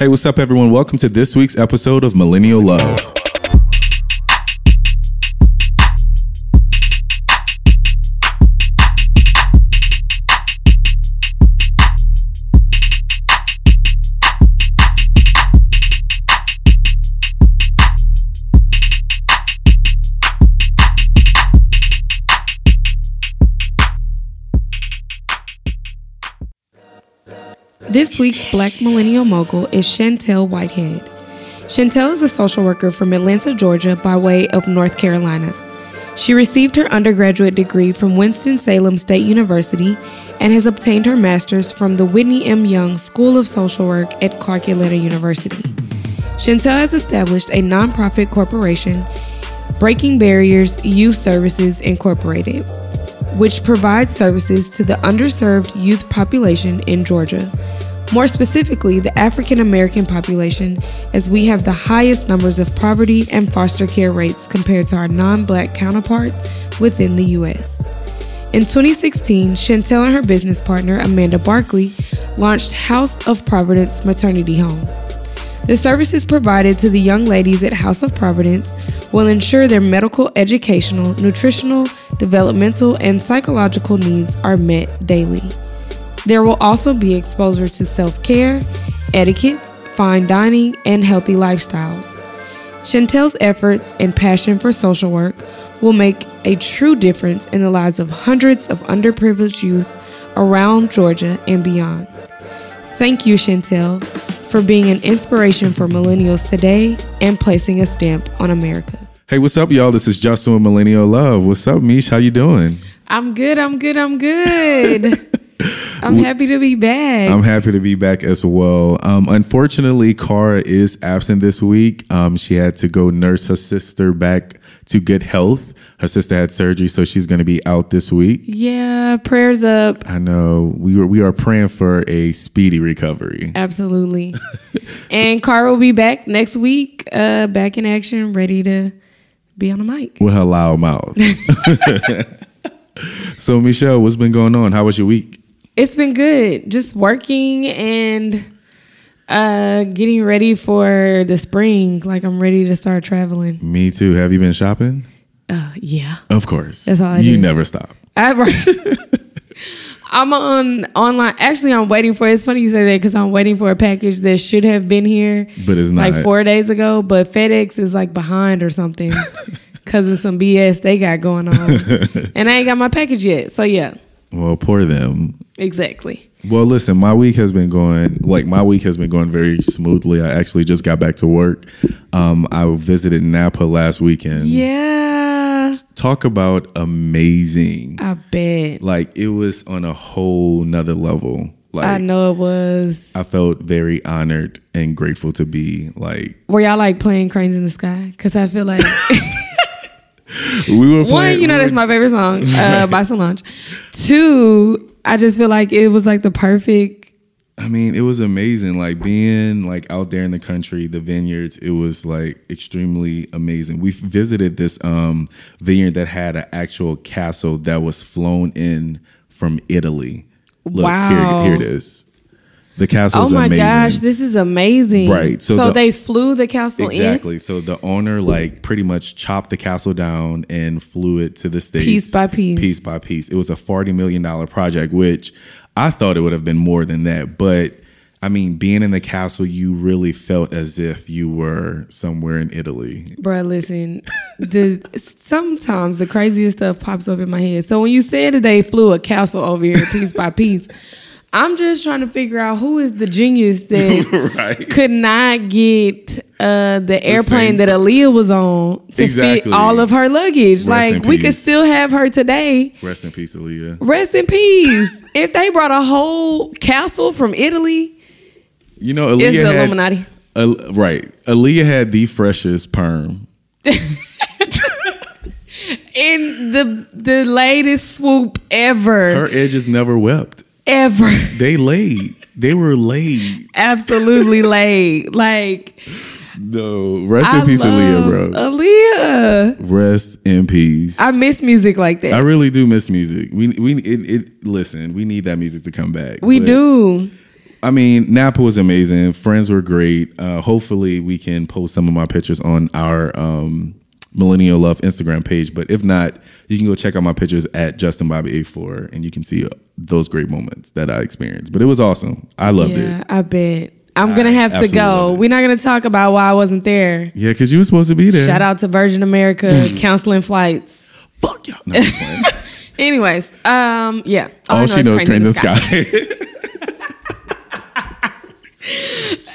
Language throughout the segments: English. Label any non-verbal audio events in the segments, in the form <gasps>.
Hey, what's up, everyone? Welcome to this week's episode of Millennial Love. This week's Black Millennial Mogul is Chantel Whitehead. Chantel is a social worker from Atlanta, Georgia, by way of North Carolina. She received her undergraduate degree from Winston-Salem State University and has obtained her master's from the Whitney M. Young School of Social Work at Clark Atlanta University. Chantel has established a nonprofit corporation, Breaking Barriers Youth Services Incorporated, which provides services to the underserved youth population in Georgia. More specifically, the African American population, as we have the highest numbers of poverty and foster care rates compared to our non black counterparts within the U.S. In 2016, Chantel and her business partner, Amanda Barkley, launched House of Providence Maternity Home. The services provided to the young ladies at House of Providence will ensure their medical, educational, nutritional, developmental, and psychological needs are met daily. There will also be exposure to self care, etiquette, fine dining, and healthy lifestyles. Chantel's efforts and passion for social work will make a true difference in the lives of hundreds of underprivileged youth around Georgia and beyond. Thank you, Chantel, for being an inspiration for millennials today and placing a stamp on America. Hey, what's up, y'all? This is Justin with Millennial Love. What's up, Mish? How you doing? I'm good. I'm good. I'm good. <laughs> <laughs> I'm happy to be back. I'm happy to be back as well. Um, unfortunately, Cara is absent this week. Um, she had to go nurse her sister back to good health. Her sister had surgery, so she's going to be out this week. yeah, prayers up. I know we were we are praying for a speedy recovery. Absolutely. <laughs> and Cara will be back next week, uh, back in action, ready to be on the mic. with her loud mouth. <laughs> so, Michelle, what's been going on? How was your week? It's been good. Just working and uh, getting ready for the spring. Like I'm ready to start traveling. Me too. Have you been shopping? Uh, yeah. Of course. That's all I You do. never stop. I, <laughs> I'm on online. Actually, I'm waiting for. It's funny you say that because I'm waiting for a package that should have been here But it's not. like four days ago, but FedEx is like behind or something <laughs> because of some BS they got going on, <laughs> and I ain't got my package yet. So yeah, Well, poor them. exactly. Well, listen, my week has been going like my week has been going very smoothly. I actually just got back to work. Um, I visited Napa last weekend. Yeah, Talk about amazing. I bet. Like it was on a whole nother level. Like I know it was. I felt very honored and grateful to be like Were y'all like playing cranes in the sky? Because I feel like <laughs> we were one, you know, that's my favorite song uh, <laughs> by Solange. Two, I just feel like it was like the perfect. I mean, it was amazing. Like being like out there in the country, the vineyards. It was like extremely amazing. We visited this um vineyard that had an actual castle that was flown in from Italy. Look Wow. here, here it is. The castle Oh my amazing. gosh, this is amazing! Right, so So, the- they flew the castle Exactly. So the owner like pretty much chopped the castle down and flew it to the states Piece by piece. Piece by piece. It was a forty million dollar project, which I thought it would have been more than that. But I mean, being in the castle, you really felt as if you were somewhere in Italy. in. Bruh, listen, the sometimes the craziest stuff pops up in my head. So when you said that they flew a castle over here piece by piece, I'm just trying to figure out who is the genius <laughs> that right. could not get uh, the airplane that. Aaliyah was on to Exactly. fit all of her luggage. Rest like we could still have her today. Rest in peace, Aaliyah. Rest in peace. if they brought a whole castle from Italy, You know, Aaliyah it's the had, Illuminati. Al- right. Aaliyah had the freshest perm. <laughs> In the the latest swoop ever. Her edges never wept. Ever. They laid. They were laid. Absolutely <laughs> laid. Like No, rest I in peace, Aaliyah, bro. Aaliyah. Rest in peace. I miss music like that. I really do miss music. We we it, it listen. We need that music to come back. we But do. I mean, Napa was amazing. Friends were great. Uh, hopefully, we can post some of my pictures on our um, Millennial Love Instagram page. But if not, you can go check out my pictures at Justin Bobby A4, and you can see those great moments that I experienced. But it was awesome. I loved yeah, it. I bet. I'm gonna have to go. We're not gonna talk about why I wasn't there. Yeah, because you were supposed to be there. Shout out to Virgin America <laughs> canceling flights. Fuck y'all. No, I'm just playing. <laughs> Anyways, um, yeah. All I know she knows is Cranes Cranes in and Sky. <laughs>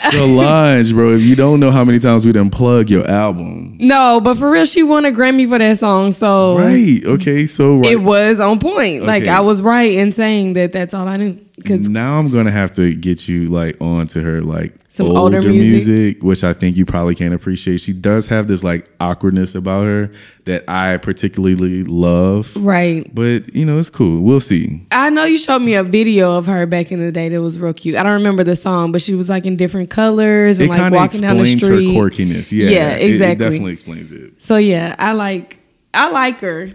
<laughs> Solange, bro, if you don't know how many times we done plug your album. No, but for real, she won a Grammy for that song, so Right. Okay. So right. it was on point. Like I was right in saying that that's all I knew. Because now I'm gonna have to get you like on to her like Some older, older music. music. which I think you probably can't appreciate. She does have this like awkwardness about her that I particularly love. right, But you know, it's cool. We'll see. I know you showed me a video of her back in the day that was real cute. I don't remember the song, but she was like in different colors and It like walking down the explains her quirkiness. Yeah, Yeah, it- It, exactly. definitely explains it. So yeah, I like I like her.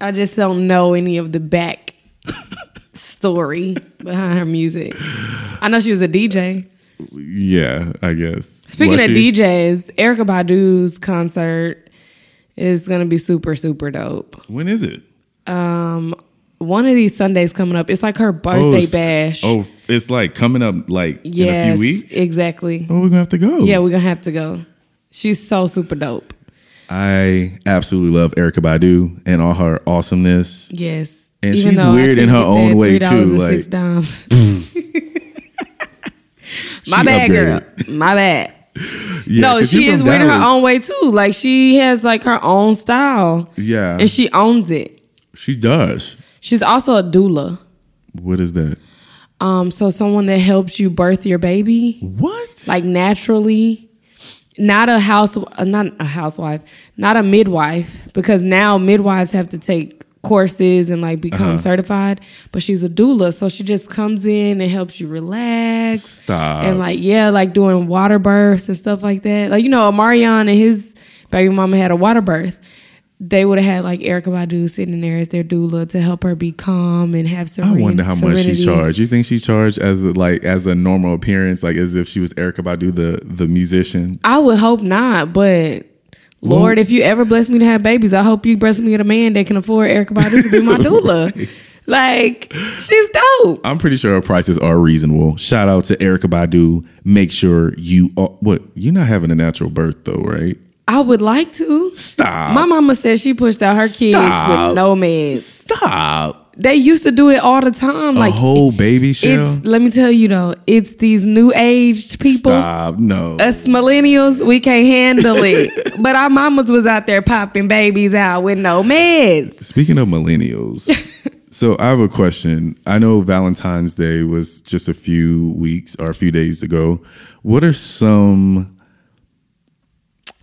I just don't know any of the back story behind her music. I know she was a DJ. Yeah, I guess. Speaking Was of she? DJs, Erykah Badu's concert is gonna be super super dope. when is it? Um, one of these Sundays coming up. It's like her birthday it's- bash. Oh, it's like coming up like in a few weeks. exactly. oh, we're gonna have to go. Yeah, we're gonna have to go. She's so super dope. I absolutely love Erykah Badu and all her awesomeness. Yes. And Even she's weird in her own way, $3 too, like-. <laughs> My bad, girl. My bad. Yeah, no, she is weird in her own way too. Like she has like her own style, Yeah, and she owns it. she does. She's also a doula. What is that? Um, so someone that helps you birth your baby What? like naturally. Not a house, not a housewife, not a midwife, because now midwives have to take courses and like become Uh-huh. certified. But she's a doula, so she just comes in and helps you relax. Stop. and like yeah, like doing water births and stuff like that. Like you know, Marion and his baby mama had a water birth. They would have had like Erykah Badu sitting there as their doula to help her be calm and have some. I wonder how much she charged. You think she charged as a, like as a normal appearance, like as if she was Erykah Badu, the the musician? I would hope not, but Lord, if you ever bless me to have babies, I hope you bless me with a man that can afford Erykah Badu to be my <laughs> doula. Like, she's dope. I'm pretty sure her prices are reasonable. Shout out to Erykah Badu. Make sure you are, what you're not having a natural birth though, right? I would like to. Stop. My mama said she pushed out her kids with no meds. Stop. They used to do it all the time. Like a whole baby shell. it's let me tell you though, it's these new aged people. Stop. No. Us millennials, we can't handle it. <laughs> but our mamas was out there popping babies out with no meds. Speaking of millennials, <laughs> so I have a question. I know Valentine's Day was just a few weeks or a few days ago. What are some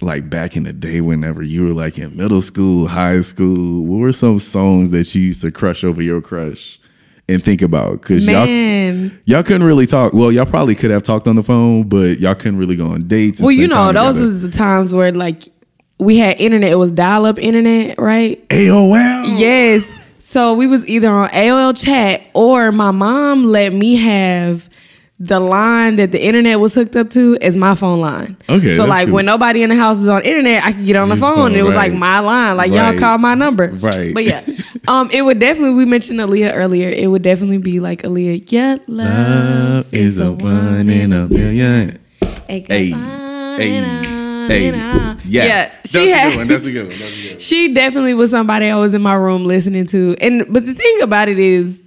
like back in the day whenever you were like in middle school, high school, what were some songs that you used to crush over your crush and think about? Cuz y'all y'all couldn't really talk. Well, y'all probably could have talked on the phone, but y'all couldn't really go on dates. Well, you know, those together. was the times where like we had internet. It was dial up internet, right? AOL. Yes. So we was either on AOL chat or my mom let me have the line that the internet was hooked up to as my phone line. Okay, So like cool. when nobody in the house is on internet, I could get on the phone. phone, it was right. like my line. Like Right. y'all call my number. Right. But yeah. <laughs> Um it would definitely we mentioned Aaliyah earlier. It would definitely be like Aaliyah, yeah, love, Love is a one in a million. Hey, Hey, hey. Yeah, Yeah, That's she a good one. That's a good one. That's a good <laughs> one. she definitely was somebody I was in my room listening to. And but the thing about it is,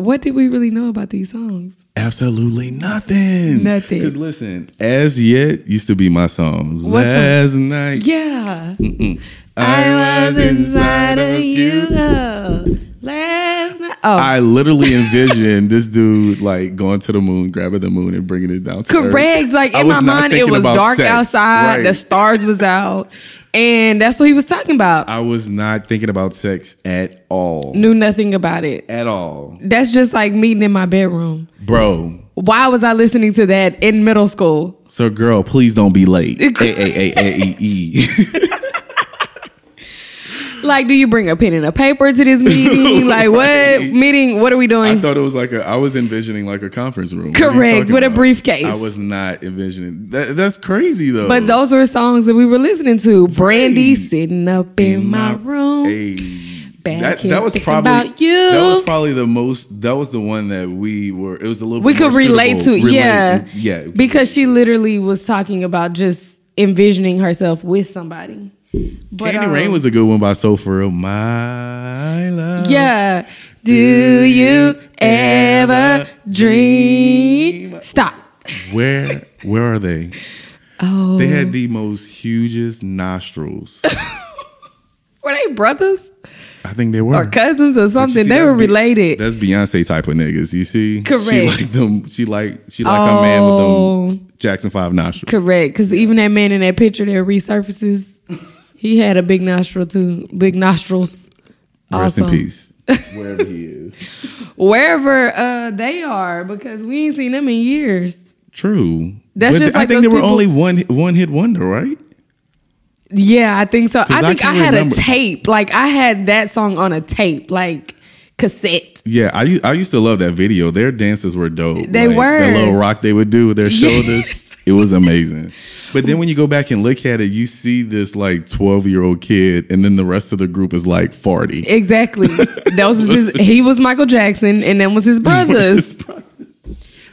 what did we really know about these songs? Absolutely nothing. Nothing. Because listen, Az Yet used to be my song. Last night, Yeah, I was inside of you. Last night. Oh, I literally envisioned this dude like going to the moon, grabbing the moon, and bringing it down to Earth. correct. Like in my mind, it was dark sex. outside. Right. The stars was out, and that's what he was talking about. I was not thinking about sex at all. Knew nothing about it. At all. That's just like meeting in my bedroom. Bro. Why was I listening to that in middle school? So girl, please don't be late. <laughs> A A A A E E. <laughs> Like, do you bring a pen and a paper to this meeting? <laughs> like, what meeting? What are we doing? I thought it was like a. I was envisioning like a conference room. What are you Correct, with a briefcase. I was not envisioning. That, that's crazy though. But those were songs that we were listening to. Brandy Right. sitting up in, my, room. Hey. That, that was probably about you. that was probably the most that was the one that we were it was a little We could relate to, suitable. yeah, yeah because she literally was talking about just envisioning herself with somebody. But, Candy um, Rain was a good one by Soul for Real. My love. Yeah. Do you ever dream? Stop. Where where are they? Oh, They had the most hugest nostrils. <laughs> were they brothers I think they were. or cousins or something? see, They were Be- related. That's Beyonce type of niggas. You see, Correct. She like them. She like she like a man with Oh. them Jackson Five nostrils. Correct, because even that man in that picture that resurfaces, he had a big nostril too, big nostrils. Rest also. in peace, <laughs> wherever he is. Wherever uh, they are, because we ain't seen them in years. True. That's But just I think those they were only one one hit wonder, right? Yeah, I think so. I I think I, can had remember- a tape. Like I had that song on a tape, like cassette. Yeah, I I used to love that video. Their dances were dope. They Like, were. that little rock they would do with their <laughs> Yes. shoulders. It was amazing. But then when you go back and look at it, you see this like twelve year old kid, and then the rest of the group is like forty. Exactly. <laughs> that was his. He was Michael Jackson, and then was his brothers.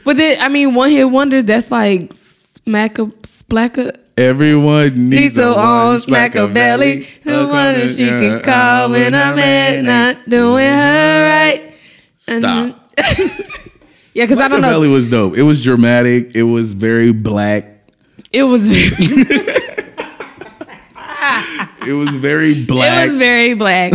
But then, I mean, one hit wonders. That's like smack a splacker. Everyone needs Needs a own smack a belly. The one that she can call uh, when I'm mad, not doing her right. Stop. <laughs> Yeah, because I don't know. Belly was dope. It was dramatic. It was very black. It was very. <laughs> <laughs> It was very black. It was very black.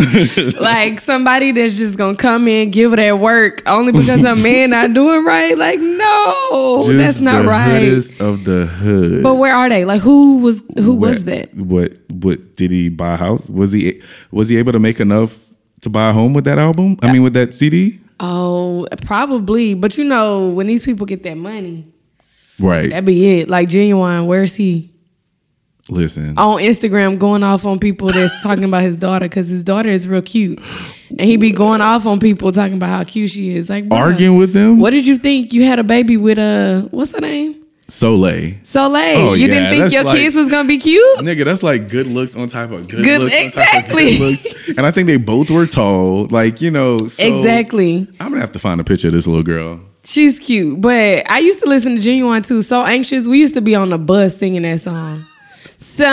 like somebody that's just gonna come in, give it at work only because a man not doing right. Like, no, Just that's not the right. hoodest of the hood. But where are they? Like, who was who was that? What what did he buy a house? Was he was he able to make enough to buy a home with that album? I uh, mean with that CD? Oh, probably. But you know, when these people get that money, Right. that be it. Like Ginuwine, where's he Listen. on Instagram going off on people that's talking about his daughter because his daughter is real cute, and he be going off on people talking about how cute she is. Like Arguing with them? What did you think? You had a baby with a what's her name? Solé. Solé. Oh, you yeah, didn't think your like- kids was gonna be cute? Nigga, that's like good looks on top of good, Good- looks. on top of exactly. good looks. And I think they both were tall. Like, you know, so exactly. I'm gonna have to find a picture of this little girl. She's cute. But I used to listen to Ginuwine too. So anxious. We used to be on the bus singing that song. So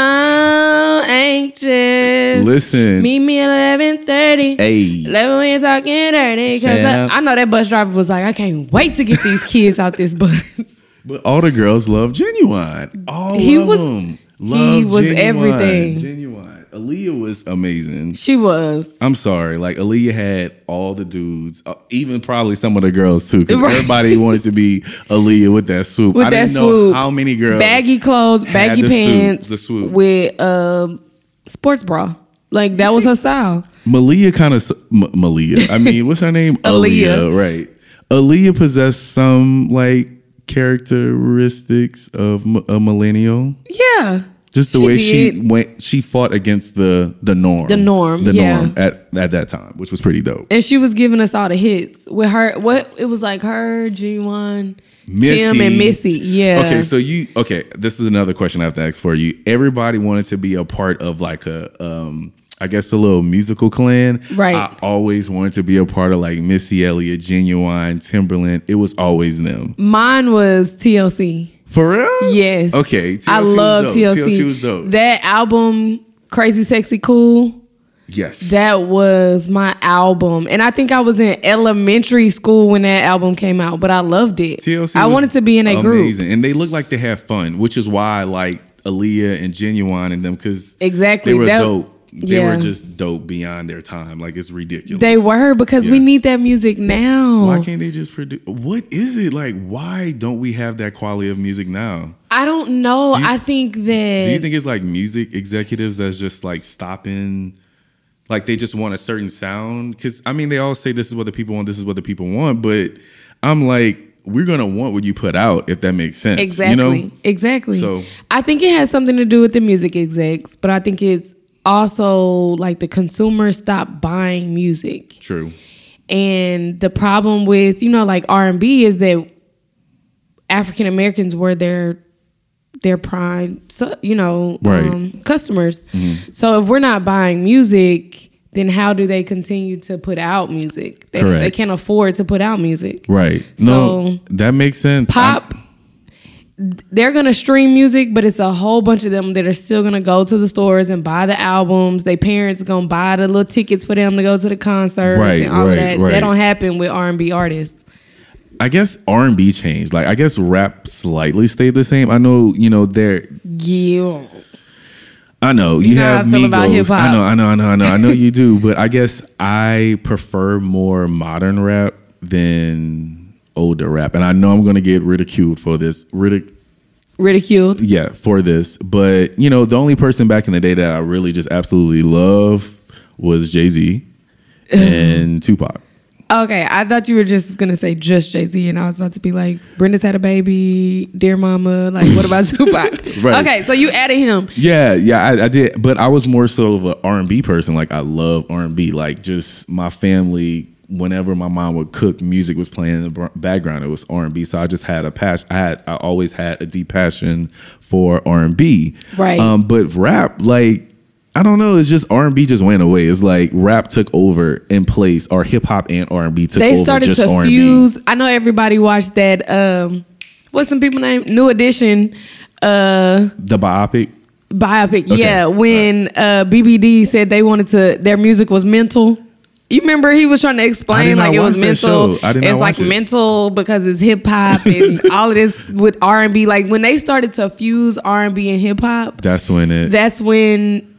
anxious. Listen. Meet me at eleven thirty. Hey. Eleven when you're talking dirty. Cause I, I know that bus driver was like, I can't wait to get these kids out this bus. <laughs> But all the girls love Ginuwine. All He of was- them. Love was Ginuwine. everything. Ginuwine. Aaliyah was amazing. she was. I'm sorry. Like Aaliyah had all the dudes, uh, even probably some of the girls too, because <laughs> Right. everybody wanted to be Aaliyah with that swoop. With I that didn't swoop. know how many girls Baggy clothes, baggy the swoop, pants, the swoop. with um sports bra. Like that was her style. Malia kind of M- Malia. I mean, what's her name? <laughs> Aaliyah. Aaliyah. Right. Aaliyah possessed some like characteristics of m- a millennial. Yeah. Just the She way she went, she fought against the the norm, The norm, the yeah. norm at at that time, which was pretty dope. And she was giving us all the hits with her. What it was like her, G1, Tim, and Missy. Yeah. Okay, so you okay? This is another question I have to ask for you. Everybody wanted to be a part of like a um. I guess a little musical clan. Right. I always wanted to be a part of like Missy Elliott, Ginuwine, Timbaland. It was always them. Mine was TLC. For real? Yes. Okay. TLC I love. TLC. TLC was dope. That album, Crazy Sexy Cool. Yes. That was my album, and I think I was in elementary school when that album came out. But I loved it. TLC. I wanted to be in a group. amazing. and they looked like they had fun, which is why I like Aaliyah and Ginuwine and them because Exactly. they were That- dope. They yeah. were just dope beyond their time. Like it's ridiculous. They were because we need that music now. Why can't they just produce? What is it like? Why don't we have that quality of music now? I don't know. Do you- I think that Do you think it's like music executives that's just like stopping? Like they just want a certain sound? Because I mean, they all say this is what the people want. This is what the people want. But I'm like, we're gonna want what you put out if that makes sense. Exactly. You know? Exactly. So- I think it has something to do with the music execs, but I think it's also like the consumers stopped buying music. True. And the problem with, you know, like R&B is that African Americans were their their prime, you know, Right. um, customers. So if we're not buying music, then how do they continue to put out music? They, they can't afford to put out music. Right. no, that makes sense. Pop, they're gonna stream music, but it's a whole bunch of them that are still gonna go to the stores and buy the albums. Their parents gonna buy the little tickets for them to go to the concerts Right, and all right, of that. right. That don't happen with R and B artists. I guess R and B changed. Like I guess rap slightly stayed the same. I know, you know, there. Yeah. I know you know have I Migos. I know, I know, I know, I know. I know you do, <laughs> but I guess I prefer more modern rap than older rap, and I know I'm going to get ridiculed for this. Ridic- Ridiculed. yeah, for this. But you know, the only person back in the day that I really just absolutely love was Jay Z <laughs> and Tupac. Okay, I thought you were just gonna say just Jay Z, and I was about to be like, Brenda's had a baby, dear mama. Like, what about <laughs> Tupac? <laughs> Right. Okay, so you added him. Yeah, yeah, I, I did, but I was more so of an R and B person. Like I love R and B. Like just my family. Whenever my mom would cook, music was playing in the background. It was R and B. So I just had a passion. I had, I always had a deep passion for R and B. Right. Um, but rap, like I don't know. It's just R and B just went away. It's like rap took over in place, or hip hop and R and B took They over started just to R and B. fuse. I know everybody watched that. Um, what's some people name? New Edition. Uh, The biopic. biopic. Okay. Yeah, when uh, BBD said they wanted to, their music was mental. You remember he was trying to explain like it was mental. I did not it's like it. mental because it's hip hop and <laughs> all of this with R and B. Like when they started to fuse R and B and hip hop, That's when it that's when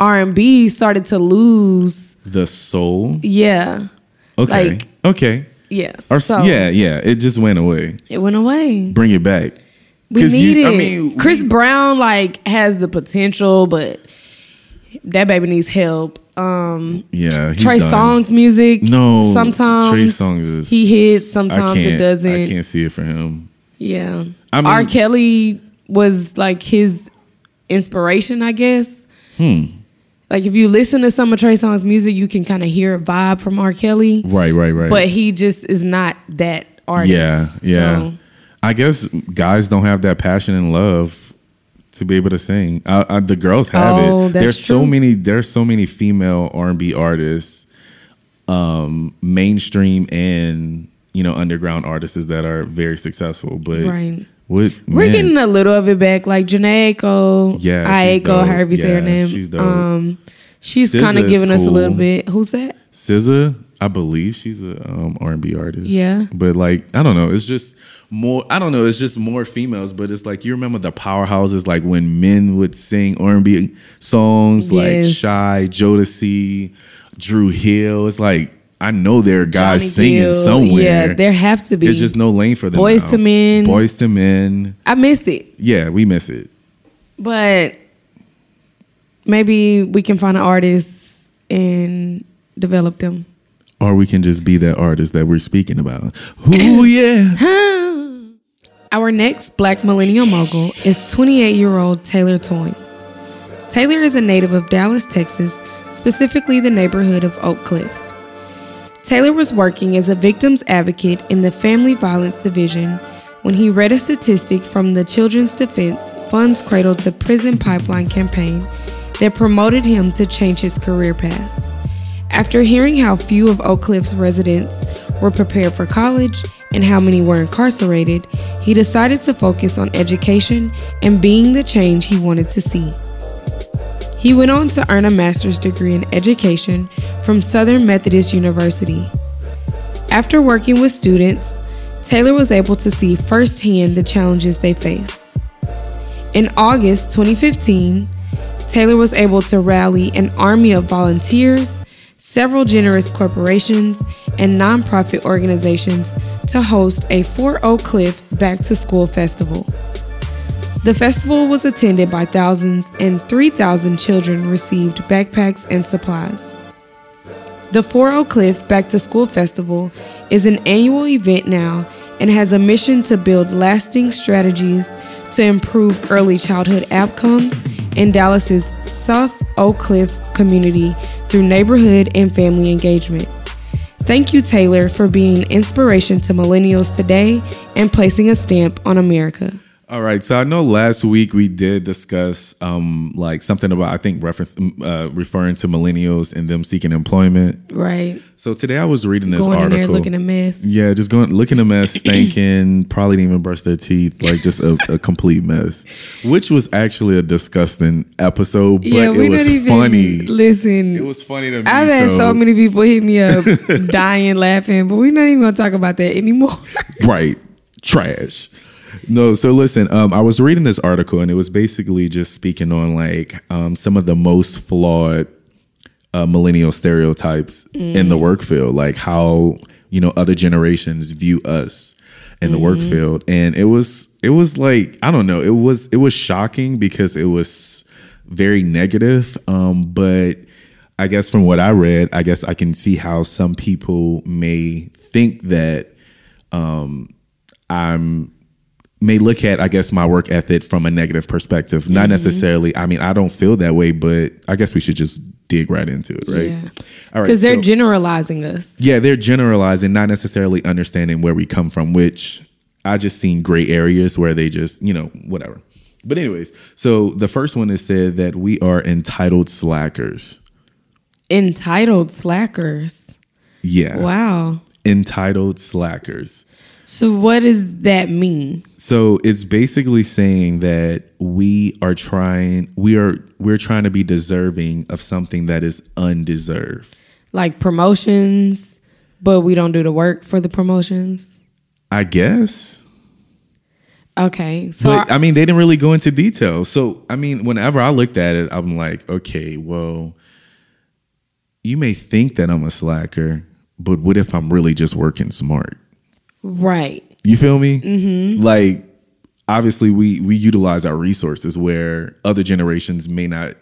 R and B started to lose. the soul. Yeah, Okay. Like- okay. yeah. Or, so yeah, yeah. It just went away. it went away. Bring it back. We need you- it. I mean, Chris Brown like has the potential, but that baby needs help. Um, Yeah, he's Trey done. Songz music. No, sometimes Trey Songz is he hits, sometimes it doesn't. I can't see it for him. Yeah, I mean- R. Kelly was like his inspiration, I guess. Hmm. Like if you listen to some of Trey Songz music, you can kind of hear a vibe from R. Kelly, Right, right, right. but he just is not that artist. yeah, yeah. So, I guess guys don't have that passion and love to be able to sing. I, I, the girls have Oh, it. There's so many. There's so many female R&B artists, um, mainstream and you know underground artists that are very successful. But Right. what We're man, getting a little of it back, like Jhené Aiko, Yeah, Aiko, however you say her name. she's dope. Um, she's kind of giving us a little bit. Who's that? SZA, I believe she's a um, R&B artist. Yeah. but like I don't know. It's just more. I don't know. It's just more females. But it's like you remember the powerhouses, like when men would sing R&B songs, like Yes. Shai, Jodeci, Dru Hill. It's like I know there are guys Johnny singing Gill. somewhere. Yeah, there have to be. There's just no lane for them. Boys now. to Men. Boys to men. I miss it, Yeah, we miss it. but maybe we can find an artist and develop them. Or we can just be that artist that we're speaking about. Ooh <coughs> yeah. Our next black millennial mogul is 28 year old Taylor Toynes. Taylor is a native of Dallas, Texas, specifically the neighborhood of Oak Cliff. Taylor was working as a victim's advocate in the Family Violence Division when he read a statistic from the Children's Defense Funds Cradle to Prison Pipeline campaign that promoted him to change his career path. After hearing how few of Oak Cliff's residents were prepared for college and how many were incarcerated, he decided to focus on education and being the change he wanted to see. He went on to earn a master's degree in education from Southern Methodist University. After working with students, Taylor was able to see firsthand the challenges they face. In August 2015, Taylor was able to rally an army of volunteers, several generous corporations, and nonprofit organizations to host a For Oak Cliff Back to School Festival. The festival was attended by thousands, and 3,000 children received backpacks and supplies. The For Oak Cliff Back to School Festival is an annual event now and has a mission to build lasting strategies to improve early childhood outcomes in Dallas's South Oak Cliff community through neighborhood and family engagement. Thank you, Taylor, for being inspiration to millennials today and placing a stamp on America. All right, so I know last week we did discuss um, like something about I think reference uh, referring to millennials and them seeking employment. Right. So today I was reading this Going in article. there looking a mess. yeah, just going looking a mess, <clears throat> stinking, probably didn't even brush their teeth, like just a, a complete mess. Which was actually a disgusting episode, but yeah, we it was even funny. listen. It was funny to me. I've had so many people hit me up <laughs> dying laughing, but we're not even gonna talk about that anymore. right trash no so listen um, i was reading this article and it was basically just speaking on like um, some of the most flawed uh, millennial stereotypes in the work field like how you know other generations view us in the work field. And it was it was like i don't know it was it was shocking because it was very negative um, but i guess from what i read i guess i can see how some people may think that um, I'm may look at I guess my work ethic from a negative perspective. Not mm-hmm. necessarily. I mean, I don't feel that way, but I guess we should just dig right into it, right? Yeah. All right. Because they're so- generalizing us. yeah, they're generalizing, not necessarily understanding where we come from, which I just seen gray areas where they just, you know, whatever. But anyways, so the first one is said that we are entitled slackers. Entitled slackers. Yeah. Wow. Entitled slackers. So what does that mean? So it's basically saying that we are trying we are we're trying to be deserving of something that is undeserved. Like promotions, but we don't do the work for the promotions. I guess. Okay. So But I mean they didn't really go into detail. So I mean whenever I looked at it I'm like, okay, well you may think that I'm a slacker, but what if I'm really just working smart? Right. You feel me? Mm-hmm. Like, obviously, we we utilize our resources where other generations may not.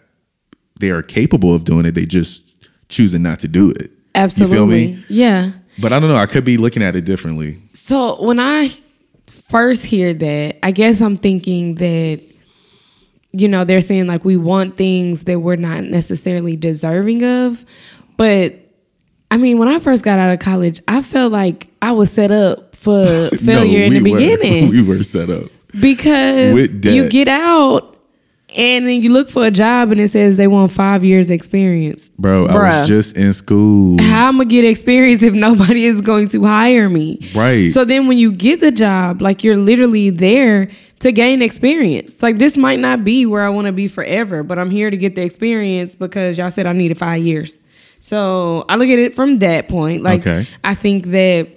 They are capable of doing it. They just choosing not to do it. Absolutely. You feel me? Yeah. But I don't know. I could be looking at it differently. So when I first hear that, I guess I'm thinking that you know, they're saying like we want things that we're not necessarily deserving of. But I mean, when I first got out of college, I felt like I was set up for <laughs> failure No, in the were- <laughs> beginning we were set up. because you get out and then you look for a job and it says they want five years experience. Bro, I was just in school. How I'm gonna get experience if <laughs> nobody is going to hire me? Right. So then when you get the job, like you're literally there to gain experience. Like this might not be where I want to be forever, but I'm here to get the experience because y'all said I needed five years. So I look at it from that point. Like Okay. I think that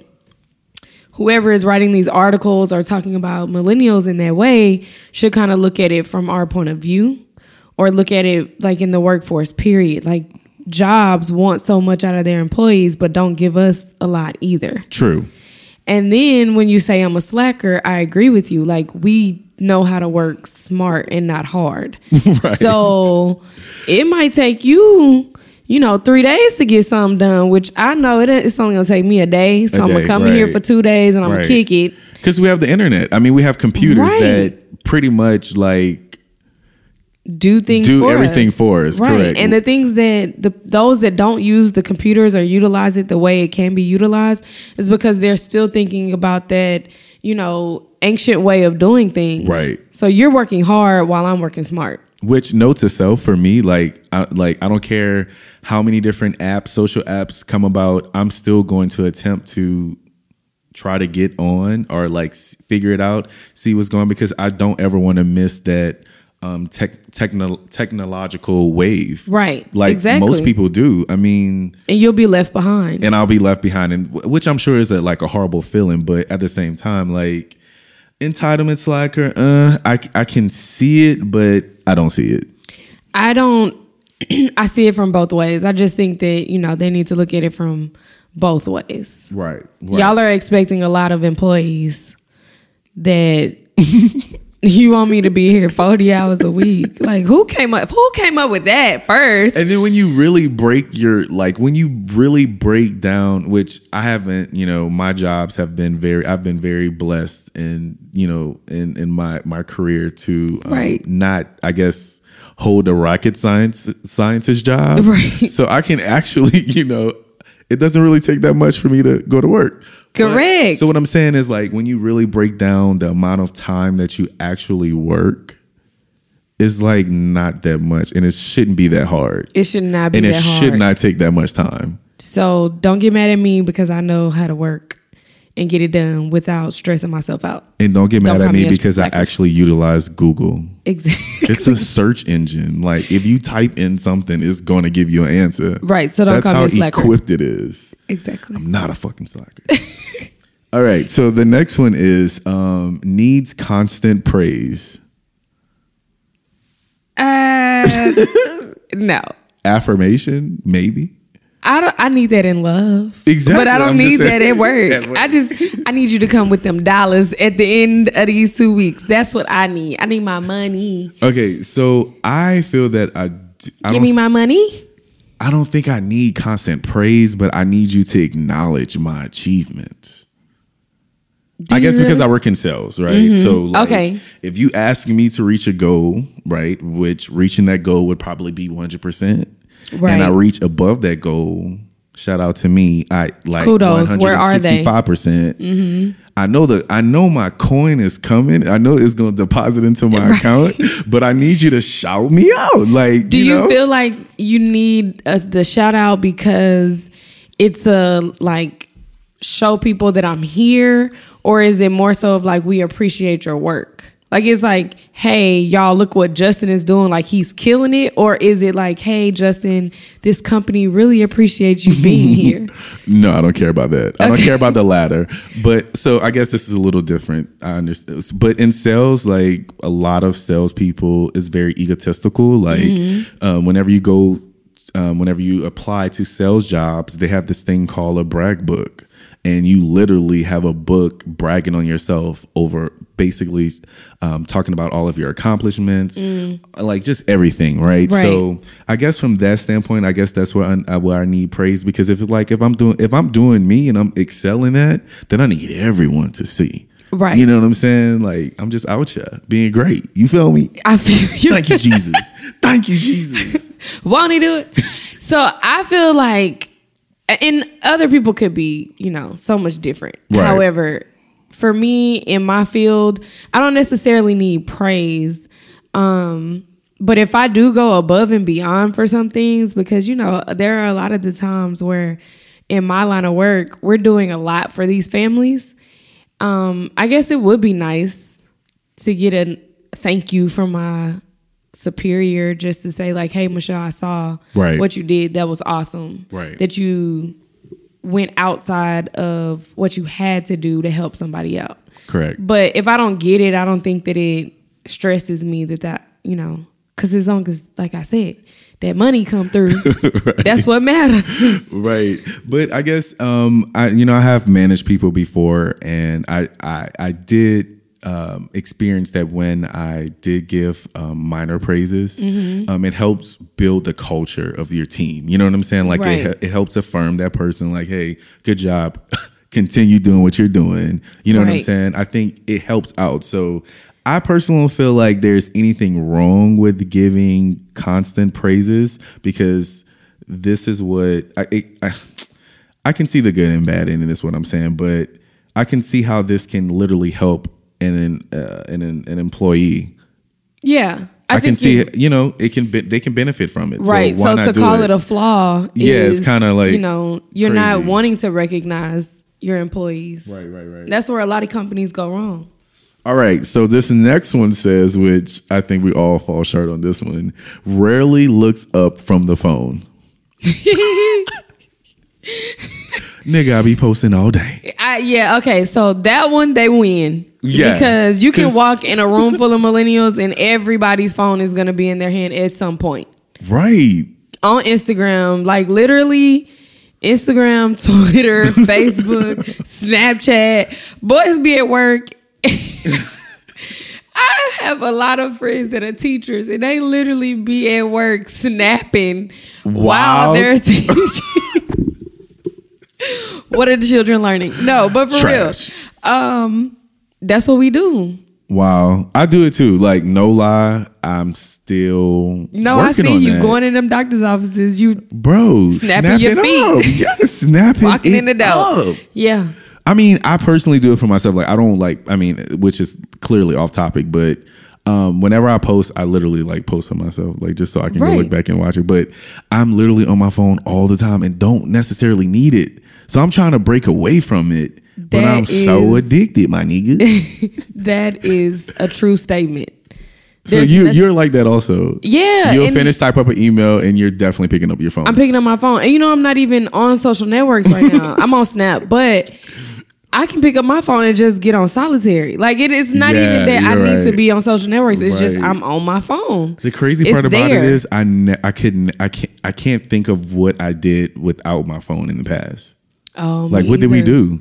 whoever is writing these articles or talking about millennials in that way should kind of look at it from our point of view or look at it like in the workforce period. Like jobs want so much out of their employees but don't give us a lot either. True. and then when you say i'm a slacker i agree with you. Like we know how to work smart and not hard. <laughs> So it might take you you know three days to get something done which i know it, it's only gonna take me a day so i'm gonna come in here for two days and i'm Right. gonna kick it Because we have the internet. I mean, we have computers Right. that pretty much like do things Do for everything us. for us, right correct. and the things that the those that don't use the computers or utilize it the way it can be utilized is because they're still thinking about that you know ancient way of doing things Right. so you're working hard while i'm working smart Which note to self for me, like, I, like I don't care how many different apps, social apps come about. I'm still going to attempt to try to get on or like figure it out, see what's going because I don't ever want to miss that um tech techno- technological wave. Right, Like exactly. most people do. I mean, and you'll be left behind and I'll be left behind, and which I'm sure is a, like a horrible feeling. But at the same time, like entitlement slacker, uh, I I can see it, but I don't see it. I don't <clears throat> I see it from both ways. I just think that, you know, they need to look at it from both ways. Right. Y'all are expecting a lot of employees that <laughs> you want me to be here 40 hours a week. Like who came up who came up with that first? And then when you really break your like when you really break down, which I haven't, you know, my jobs have been very I've been very blessed in, you know, in in my my career to um, Right. not I guess hold a rocket science scientist job. <laughs> Right. So I can actually, <laughs> you know, it doesn't really take that much for me to go to work. But- Correct. so what I'm saying is like when you really break down the amount of time that you actually work, it's like not that much, and it shouldn't be that hard, It should not be and it that hard. should not take that much time. So don't get mad at me because I know how to work and get it done without stressing myself out. And don't get Don't mad at me because I actually utilize Google. Exactly. It's a search engine. Like if you type in something, it's going to give you an answer. Right, so don't That's call me a slacker. equipped it is. exactly. I'm not a fucking slacker. <laughs> All right. So the next one is um, needs constant praise. Uh, <laughs> no. Affirmation, maybe. I don't. I need that in love. Exactly, But I don't I'm need that at work. At work. I just. I need you to come with them dollars at the end of these two weeks. That's what I need. I need my money. Okay. So I feel that I Give don't me my money. I don't think I need constant praise, but I need you to acknowledge my achievements. Do I guess because? I work in sales, right? Mm-hmm. So, like, Okay. if you ask me to reach a goal, right, which reaching that goal would probably be 100%, Right. and I reach above that goal, shout out to me, I like Kudos. Where are they? 165%. percent I know that I know my coin is coming. I know it's going to deposit into my account, but I need you to shout me out. Like, Do you, know? feel like you need uh, the shout out because it's a like show people that I'm here, or is it more so of like we appreciate your work? Like it's like, hey, y'all, look what Justin is doing. Like he's killing it, or is it like, hey, Justin, this company really appreciates you being <laughs> here? No, I don't care about that. I don't care about the <laughs> latter. But so I guess this is a little different. I understand. But in sales, like a lot of salespeople is very egotistical. Like Mm-hmm. um, whenever you go, um, whenever you apply to sales jobs, they have this thing called a brag book. And you literally have a book bragging on yourself over basically um, talking about all of your accomplishments, like just everything, right? Mm. Right. So I guess from that standpoint, I guess that's where I, uh, where I need praise because if it's like if I'm doing if I'm doing me and I'm excelling at, then I need everyone to see. Right. You know what I'm saying? Like I'm just out here being great. You feel me? I feel you. Thank you, Jesus. <laughs> Thank you, Jesus. <laughs> Won't he do it? So I feel like, and other people could be, you know, so much different. Right. However, for me in my field, I don't necessarily need praise. Um, but if I do go above and beyond for some things, because you know, there are a lot of the times where in my line of work, we're doing a lot for these families. Um, I guess it would be nice to get a thank you from my superior just to say like hey michelle i saw Right. what you did that was awesome Right. that you went outside of what you had to do to help somebody out. Correct. but if i don't get it i don't think that it stresses me that that you know because as long as like i said that money come through. <laughs> That's what matters. <laughs> Right. But i guess um i you know i have managed people before and i i i did um, experience that when I did give um, minor praises, Mm-hmm. um, it helps build the culture of your team. You know what I'm saying? Like Right. it, it helps affirm that person. Like, hey, good job. <laughs> Continue doing what you're doing. You know what I'm saying? I think it helps out. So I personally don't feel like there's anything wrong with giving constant praises because this is what I, it, I I can see the good and bad in it. Is what I'm saying, but I can see how this can literally help an uh, an, an, an employee. yeah I, can see you- you know it can be, they can benefit from it. right So, so, to call it? it? a flaw Yeah, it's kinda like you know you're not wanting to recognize your employees Right, right, right. that's where a lot of companies go wrong All right, so this next one says, which I think we all fall short on this one. Rarely looks up from the phone. <laughs> <laughs> Nigga, I be posting all day. I, yeah, okay. So that one they win. Yeah, Because you can walk in a room full of millennials and everybody's phone is gonna be in their hand at some point. Right. On Instagram, like literally Instagram, <laughs> Twitter, Facebook, Snapchat. Boys be at work. <laughs> I have a lot of friends that are teachers and they literally be at work snapping while they're <laughs> teaching. <laughs> what are the children learning? No, but for Trash. real. Um, that's what we do. Wow, I do it too. Like no lie, I'm still No, I see you that. going in them doctor's offices. You bro, Snapping snap your feet. up. <laughs> Yes, snapping walking it in the door. Yeah. I mean, I personally do it for myself. Like I don't like. I mean, which is clearly off topic, but um, whenever I post, I literally like post on myself, like just so I can go look back and watch it. But I'm literally on my phone all the time and don't necessarily need it. So I'm trying to break away from it, but I'm so addicted, my nigga. <laughs> That is a true statement. so There's you nothing- you're like that also. Yeah, You'll finish type up an email and you're definitely picking up your phone. I'm picking up my phone. And you know, I'm not even on social networks right now. <laughs> I'm on Snap, but I can pick up my phone and just get on solitary. Like it is not Yeah, even that I you're need to be on social networks. It's just I'm on my phone. The crazy It's part about there. it is I ne- I couldn't I can't I can't think of what I did without my phone in the past. Oh, Like what did we either. do?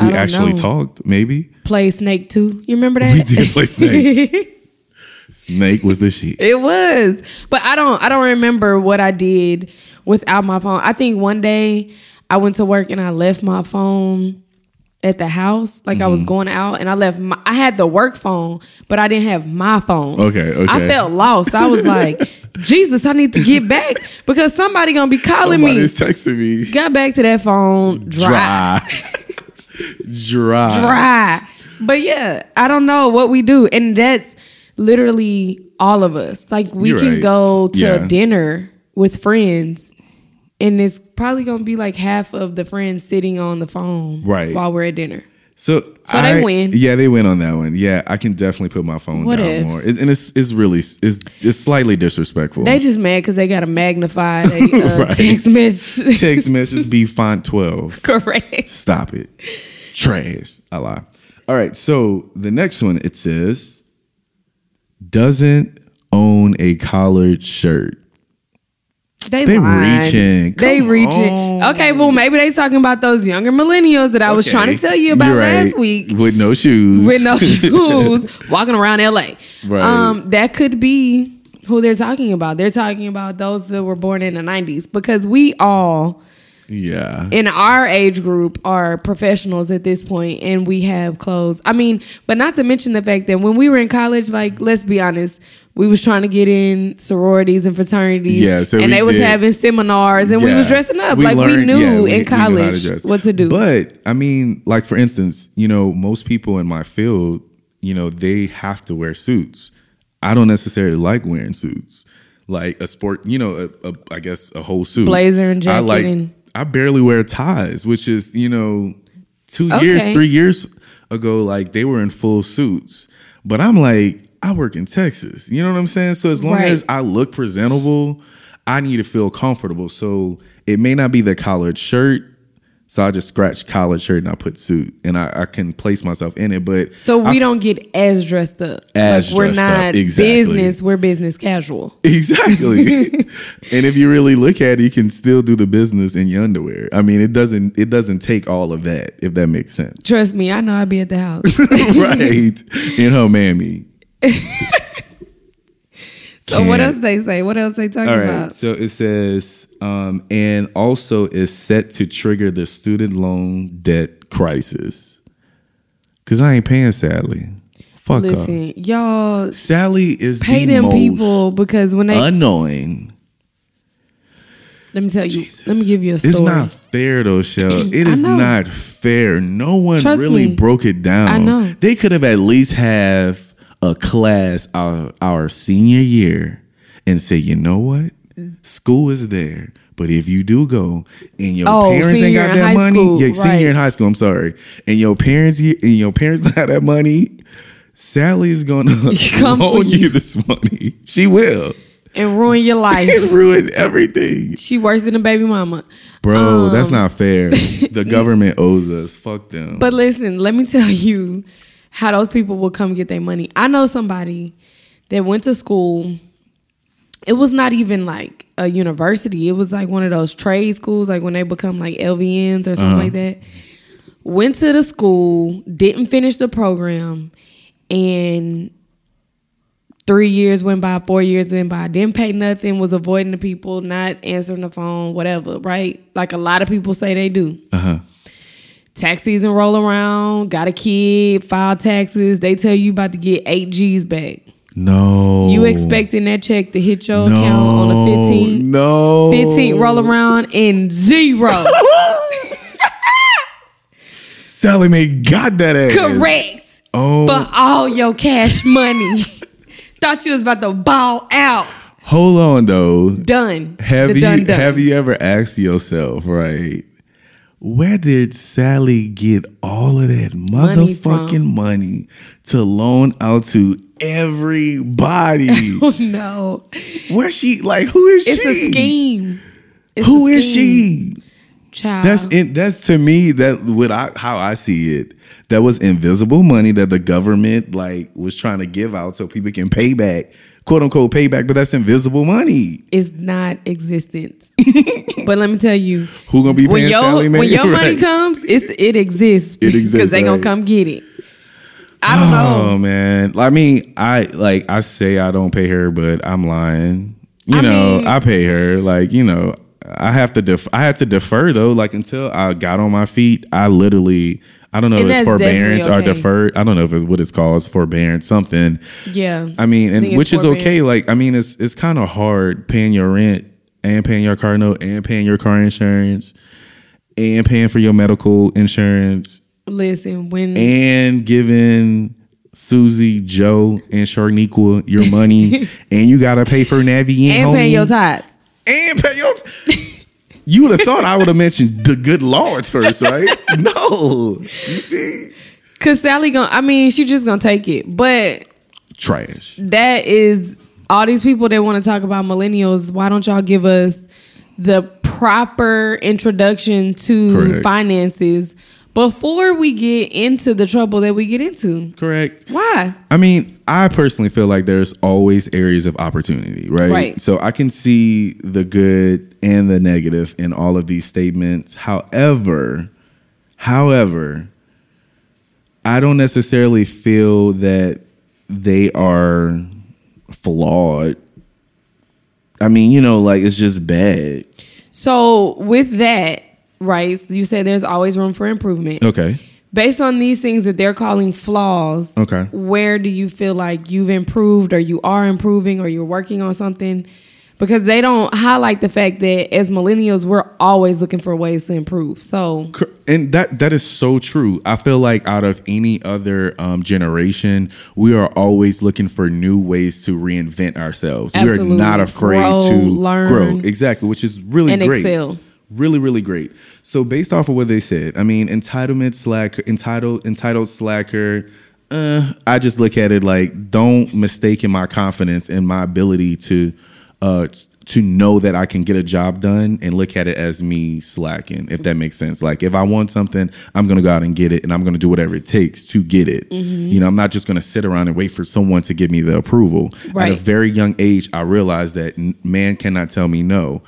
We actually know. talked, maybe. Play Snake too. You remember that? We did play <laughs> Snake. Snake was the shit. It was. But I don't I don't remember what I did without my phone. I think one day I went to work and I left my phone at the house. Like I Mm-hmm. was going out and I left my I had the work phone, but I didn't have my phone. Okay, okay. I felt lost. I was like, <laughs> Jesus, I need to get back because somebody gonna be calling me. Somebody's me. texting me. Got back to that phone dry. Dry. Dry. dry. But yeah, I don't know what we do. And that's literally all of us. Like we You're can right. go to Yeah. dinner with friends and it's probably gonna be like half of the friends sitting on the phone Right. while we're at dinner. So, So they win. Yeah, they win on that one. Yeah, I can definitely put my phone What down ifs? more. It, and it's it's really it's it's slightly disrespectful. They just mad because they gotta magnify they, <laughs> uh, Right. text message. <laughs> Text message be font twelve. <laughs> Correct. Stop it. Trash. I lie. All right. So the next one it says doesn't own a collared shirt. They, They lying. reaching. They Come reaching. on. Okay, well maybe they talking about those younger millennials that I was trying to tell you about right. last week. with no shoes. with no <laughs> shoes walking around LA. Right. Um, that could be who they're talking about. They're talking about those that were born in the 90s because we all yeah. in our age group are professionals at this point and we have clothes. I mean, but not to mention the fact that when we were in college, like let's be honest, we was trying to get in sororities and fraternities. Yeah, so and they was having seminars and we was dressing up. We like we knew yeah, we- in knew to college what to do. But I mean, like for instance, you know, most people in my field, you know, they have to wear suits. I don't necessarily like wearing suits, like a sport. You know, a, a, I guess a whole suit, Blazer and I like. and- I barely wear ties, which is you know, two years, three years ago, like they were in full suits. But I'm like, I work in Texas. You know what I'm saying? So as long Right. as I look presentable, I need to feel comfortable. So it may not be the collared shirt. So I just scratch collared shirt and I put suit and I, I can place myself in it. But So we I- don't get as dressed up. As like we're not exactly. business, we're business casual. Exactly. <laughs> and if you really look at it, you can still do the business in your underwear. I mean, it doesn't it doesn't take all of that, if that makes sense. Trust me, I know I'd be at the house. <laughs> right. <laughs> In her mammy. So what else they say? What else they talking All right. about? So it says, um, and also is set to trigger the student loan debt crisis. Cause I ain't paying Sally. Fuck. Listen, y'all Sally is pay the them most people because when they annoying. let me tell you, Jesus. let me give you a story. It's not fair though, Shell. <clears throat> It is not fair. No one Trust really me. broke it down. I know. They could have at least have a class our, our senior year and say, you know what? School is there. But if you do go and your Oh, parents ain't got that money, school, yeah, right. senior in high school, I'm sorry, and your parents and your parents <laughs> don't have that money, Sally is gonna <laughs> loan you. you. this money. She will. and ruin your <laughs> life. It ruined everything. she worse than a baby mama. Bro, that's not fair. The government owes us. Fuck them. Um, But listen, let me tell you how those people will come get their money. I know somebody that went to school. It was not even like a university. It was like one of those trade schools, like when they become like LVNs or something like that. Went to the school, didn't finish the program, and three years went by, four years went by, didn't pay nothing, was avoiding the people, not answering the phone, whatever, right? Like a lot of people say they do. uh-huh. Tax season roll around, got a kid, file taxes. They tell you about to get eight G's back. No. You expecting that check to hit your account on the 15th? No. 15th roll around and zero. <laughs> Sallie Mae got that ass. Correct. Oh. For all your cash money. <laughs> Thought you was about to ball out. Hold on though. Done. Have The you done, done. have you ever asked yourself, right? Where did Sally get all of that motherfucking money, to loan out to everybody? <laughs> Oh no. Where she like who is It's she? a scheme. It's Who a is scheme. she? Child. That's in, that's to me that what I how I see it. That was invisible money that the government like was trying to give out so people can pay back, quote unquote payback, but that's invisible money. It's not existent. <laughs> but let me tell you, Who gonna be when paying your when your <laughs> money comes, it's it exists. It <laughs> exists, because they gonna come get it. I don't know. Oh man, I mean, I like I say I don't pay her, but I'm lying. You I know, mean- I pay her. Like you know, I have to. Def- I had to defer though. Like until I got on my feet, I literally. I don't know And if it's forbearance or deferred. I don't know if it's what it's called. It's forbearance, something. Yeah. I mean, and it's which is okay. Like, I mean, it's it's kind of hard paying your rent and paying your car note and paying your car insurance and paying for your medical insurance Listen, when and giving Susie, Joe, and Sharniqua your money, <laughs> and you gotta pay for Navi and, and homie, your tithes. and pay your. <laughs> you would have thought I would have mentioned the good Lord first, right? <laughs> no, you see, Cause Sally gonna I mean, she just gonna take it. But trash. that is all these people that want to talk about millennials, why don't y'all give us the proper introduction to Correct. finances before we get into the trouble that we get into? Correct. Why? I mean, I personally feel like there's always areas of opportunity, right? Right. So I can see the good and the negative in all of these statements. However, however, I don't necessarily feel that they are flawed. I mean, you know, like it's just bad. So with that, right? You said there's always room for improvement. Okay. Based on these things that they're calling flaws, Okay. where do you feel like you've improved or you are improving or you're working on something? Because they don't highlight the fact that as millennials, we're always looking for ways to improve. So and that that is so true. I feel like out of any other um, generation, we are always looking for new ways to reinvent ourselves. We are not afraid Grow, to learn. grow. Exactly, which is really And great. excel. Really, really great. So based off of what they said, I mean, entitlement slacker, entitled, entitled slacker. Uh, I just look at it like don't mistake in my confidence and my ability to uh to know that I can get a job done and look at it as me slacking, if that makes sense. Like if I want something, I'm gonna go out and get it and I'm gonna do whatever it takes to get it. Mm-hmm. You know, I'm not just gonna sit around and wait for someone to give me the approval. At a very young age, I realized that n- man cannot tell me no.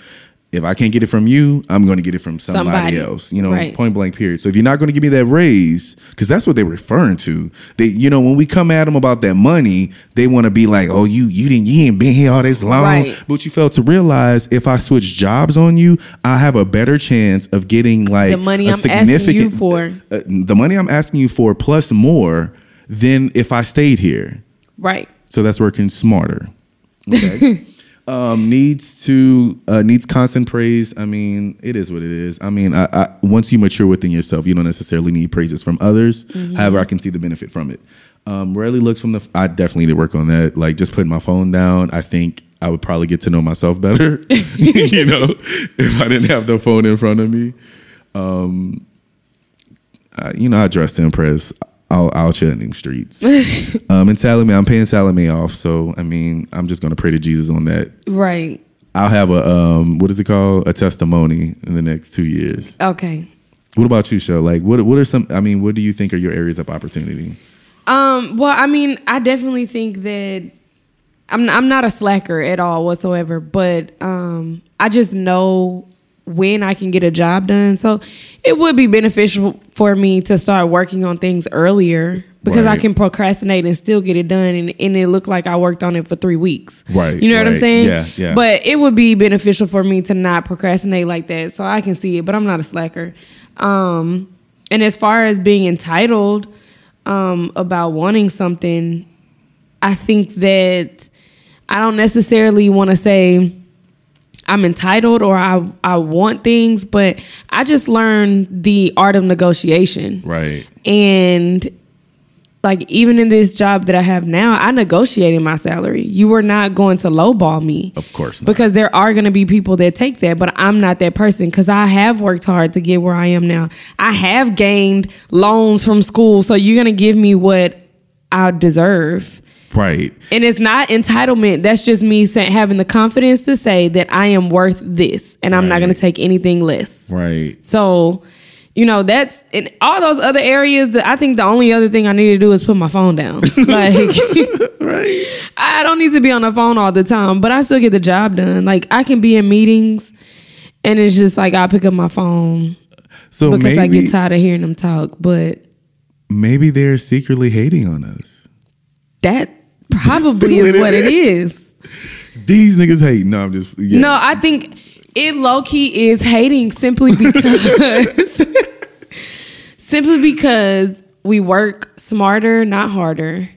If I can't get it from you, I'm going to get it from somebody, Somebody. else. You know, Right. point blank period. So if you're not going to give me that raise, because that's what they're referring to. They, you know, when we come at them about that money, they want to be like, "Oh, you, you didn't, you ain't been here all this long." Right. But you fail to realize if I switch jobs on you, I have a better chance of getting like The money a I'm asking you for. uh, the money I'm asking you for plus more than if I stayed here. right. So that's working smarter. <laughs> Okay. Um, needs to uh, needs constant praise. I mean, it is what it is. I mean, I, I, once you mature within yourself, you don't necessarily need praises from others. However, I can see the benefit from it. Um, rarely looks from the. I definitely need to work on that. Like just putting my phone down. I think I would probably get to know myself better. <laughs> <laughs> you know, if I didn't have the phone in front of me. Um, I, you know, I dress to impress. I'll, I'll in the streets. <laughs> um, and Sallie Mae, I'm paying Sallie Mae off, so I mean, I'm just gonna pray to Jesus on that. Right. I'll have a um, what is it called? A testimony in the next two years. Okay. What about you, show? Like, what what are some? I mean, what do you think are your areas of opportunity? Um, well, I mean, I definitely think that I'm I'm not a slacker at all whatsoever, but um, I just know when I can get a job done. So it would be beneficial for me to start working on things earlier because I can procrastinate and still get it done and, and it looked like I worked on it for three weeks. Right, You know what I'm saying? Yeah, yeah. But it would be beneficial for me to not procrastinate like that. So I can see it, but I'm not a slacker. Um and as far as being entitled um, about wanting something, I think that I don't necessarily want to say I'm entitled or I I want things, but I just learned the art of negotiation. Right. And like even in this job that I have now, I negotiated my salary. You were not going to lowball me. Of course not. Because there are going to be people that take that, but I'm not that person because I have worked hard to get where I am now. I have gained loans from school, so you're going to give me what I deserve. Right. And it's not entitlement. That's just me saying, having the confidence to say that I am worth this and I'm not going to take anything less. Right. So, you know, that's in all those other areas that I think the only other thing I need to do is put my phone down. <laughs> like <laughs> Right. I don't need to be on the phone all the time, but I still get the job done. Like I can be in meetings and it's just like I pick up my phone So because maybe I get tired of hearing them talk. But maybe they're secretly hating on us. that probably is what it is. These niggas hate. No, I'm just yeah. No, I think it low key is hating simply because <laughs> simply because we work smarter, not harder,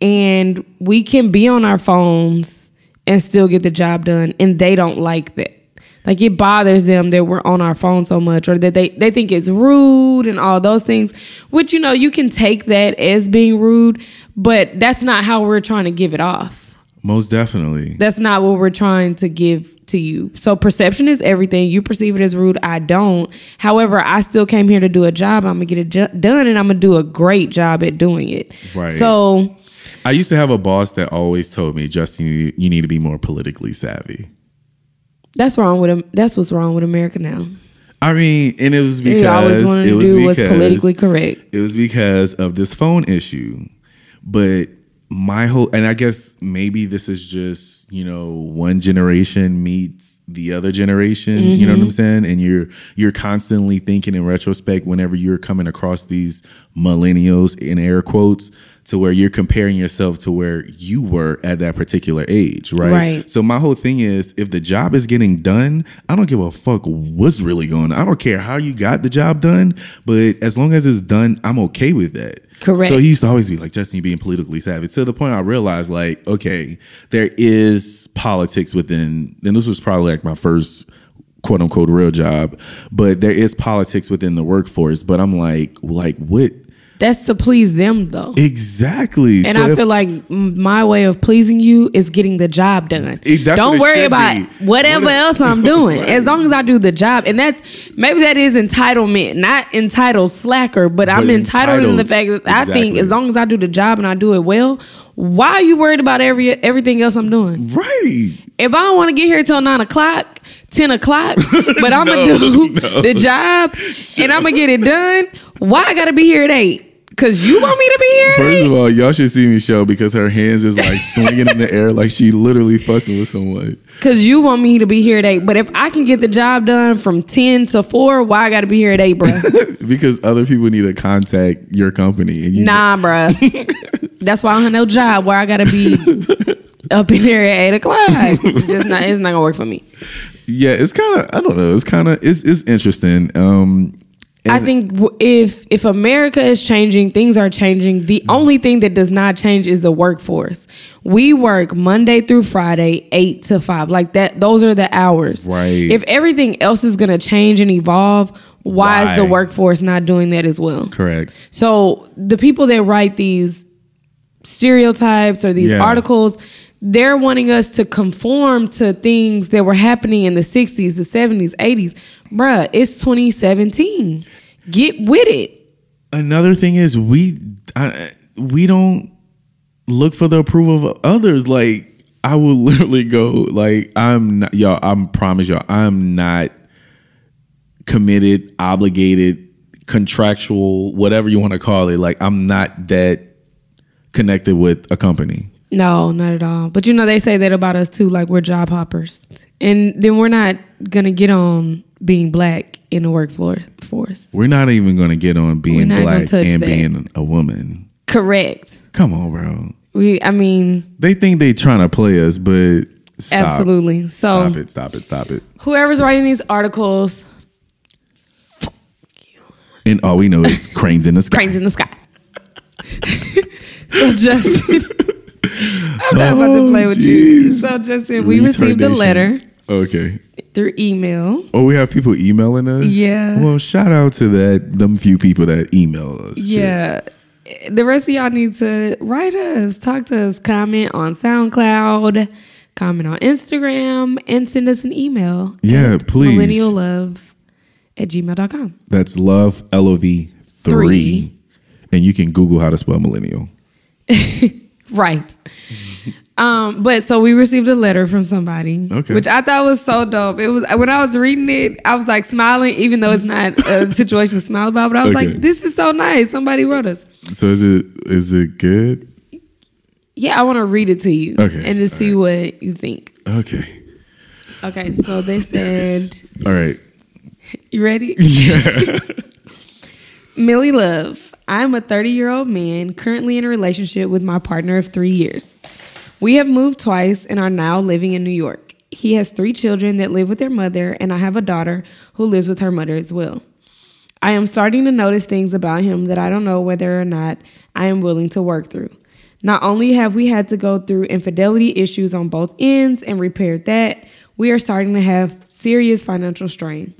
and we can be on our phones and still get the job done, and they don't like that. Like it bothers them that we're on our phone so much, or that they they think it's rude and all those things. Which you know you can take that as being rude, but that's not how we're trying to give it off. Most definitely. That's not what we're trying to give to you. So perception is everything. You perceive it as rude. I don't. However, I still came here to do a job. I'm gonna get it ju- done, and I'm gonna do a great job at doing it. Right. So I used to have a boss that always told me, Justin, you, you need to be more politically savvy. That's wrong with that's what's wrong with America now. I mean, and it was because always wanted it to was do what's politically correct. It was because of this phone issue. But my whole and I guess maybe this is just, you know, one generation meets the other generation, you know what Mm-hmm. I'm saying? And you're you're constantly thinking in retrospect whenever you're coming across these millennials in air quotes to where you're comparing yourself to where you were at that particular age, right? Right. So my whole thing is if the job is getting done, I don't give a fuck what's really going on. I don't care how you got the job done, but as long as it's done, I'm okay with that. Correct. So he used to always be like, Justin, you being politically savvy. To the point I realized, like, okay, there is politics within, and this was probably like my first quote unquote real job, but there is politics within the workforce. But I'm like, like what That's to please them though. exactly? and So I if- feel like my way of pleasing you is getting the job done. It- Don't worry about be. whatever What if- else I'm doing. <laughs> Right. As long as I do the job. And that's maybe that is entitlement, not entitled slacker, but, I'm entitled, in the fact entitled. that I think as long as I do the job and I do it well, why are you worried about every everything else I'm doing? right. If I don't want to get here till nine o'clock, ten o'clock, but <laughs> I'm gonna do <laughs> no. the job and I'm gonna get it done, why I gotta be here at eight? Cause you want me to be here First of all, y'all should see me show because her hands is like <laughs> swinging in the air like she literally fussing with someone. Cause you want me to be here at eight. But if I can get the job done from ten to four, why I gotta be here at eight, bro? <laughs> because other people need to contact your company. And you nah, bro. <laughs> That's why I don't have no job where I gotta be up in there at eight o'clock. Just not, it's not gonna work for me. yeah, it's kind of I don't know. It's kind of it's it's interesting. Um, I think if if America is changing, things are changing. The mm-hmm. only thing that does not change is the workforce. We work Monday through Friday, eight to five, like that. Those are the hours. Right. If everything else is going to change and evolve, why, is the workforce not doing that as well? correct. So the people that write these stereotypes or these Yeah. articles, they're wanting us to conform to things that were happening in the 60s, the 70s, 80s. Bruh, it's 2017. Get with it. Another thing is we I, we don't look for the approval of others. Like I will <laughs> literally go like I'm not y'all. I'm promise y'all. I'm not committed, obligated, contractual, whatever you want to call it. Like I'm not that connected with a company. No, not at all. But you know, they say that about us too, like we're job hoppers. And then we're not gonna get on being black in the workforce force. We're not even going to get on being black and that. being a woman. Correct. Come on, bro. We I mean, They think they're trying to play us, but stop. absolutely. So Stop it, stop it, stop it. whoever's writing these articles, And all we know is cranes in the sky. Cranes in the sky. <laughs> so Justin, <laughs> <laughs> I'm not about to oh, play with you. So Justin, we received a letter Okay. through email. Oh, we have people emailing us. Yeah. Well, shout out to that them few people that email us. Shit. Yeah. The rest of y'all need to write us, talk to us, comment on SoundCloud, comment on Instagram, and send us an email. Yeah, please. Millenniallove at gmail.com. That's love L O V three, Three. and you can Google how to spell millennial. <laughs> Right. um, but so we received a letter from somebody, Okay. which I thought was so dope. It was when I was reading it, I was like smiling, even though it's not a <laughs> situation to smile about. But I was Okay. like, "This is so nice." Somebody wrote us. So is it is it good? Yeah, I want to read it to you, Okay. and to see what you think. Okay. Okay, so they said, All right. <laughs> "You ready?" <laughs> Yeah. Millie Love, I'm a 30 year old man currently in a relationship with my partner of three years. We have moved twice and are now living in New York. He has three children that live with their mother, and I have a daughter who lives with her mother as well. I am starting to notice things about him that I don't know whether or not I am willing to work through. Not only have we had to go through infidelity issues on both ends and repair that, we are starting to have serious financial strain.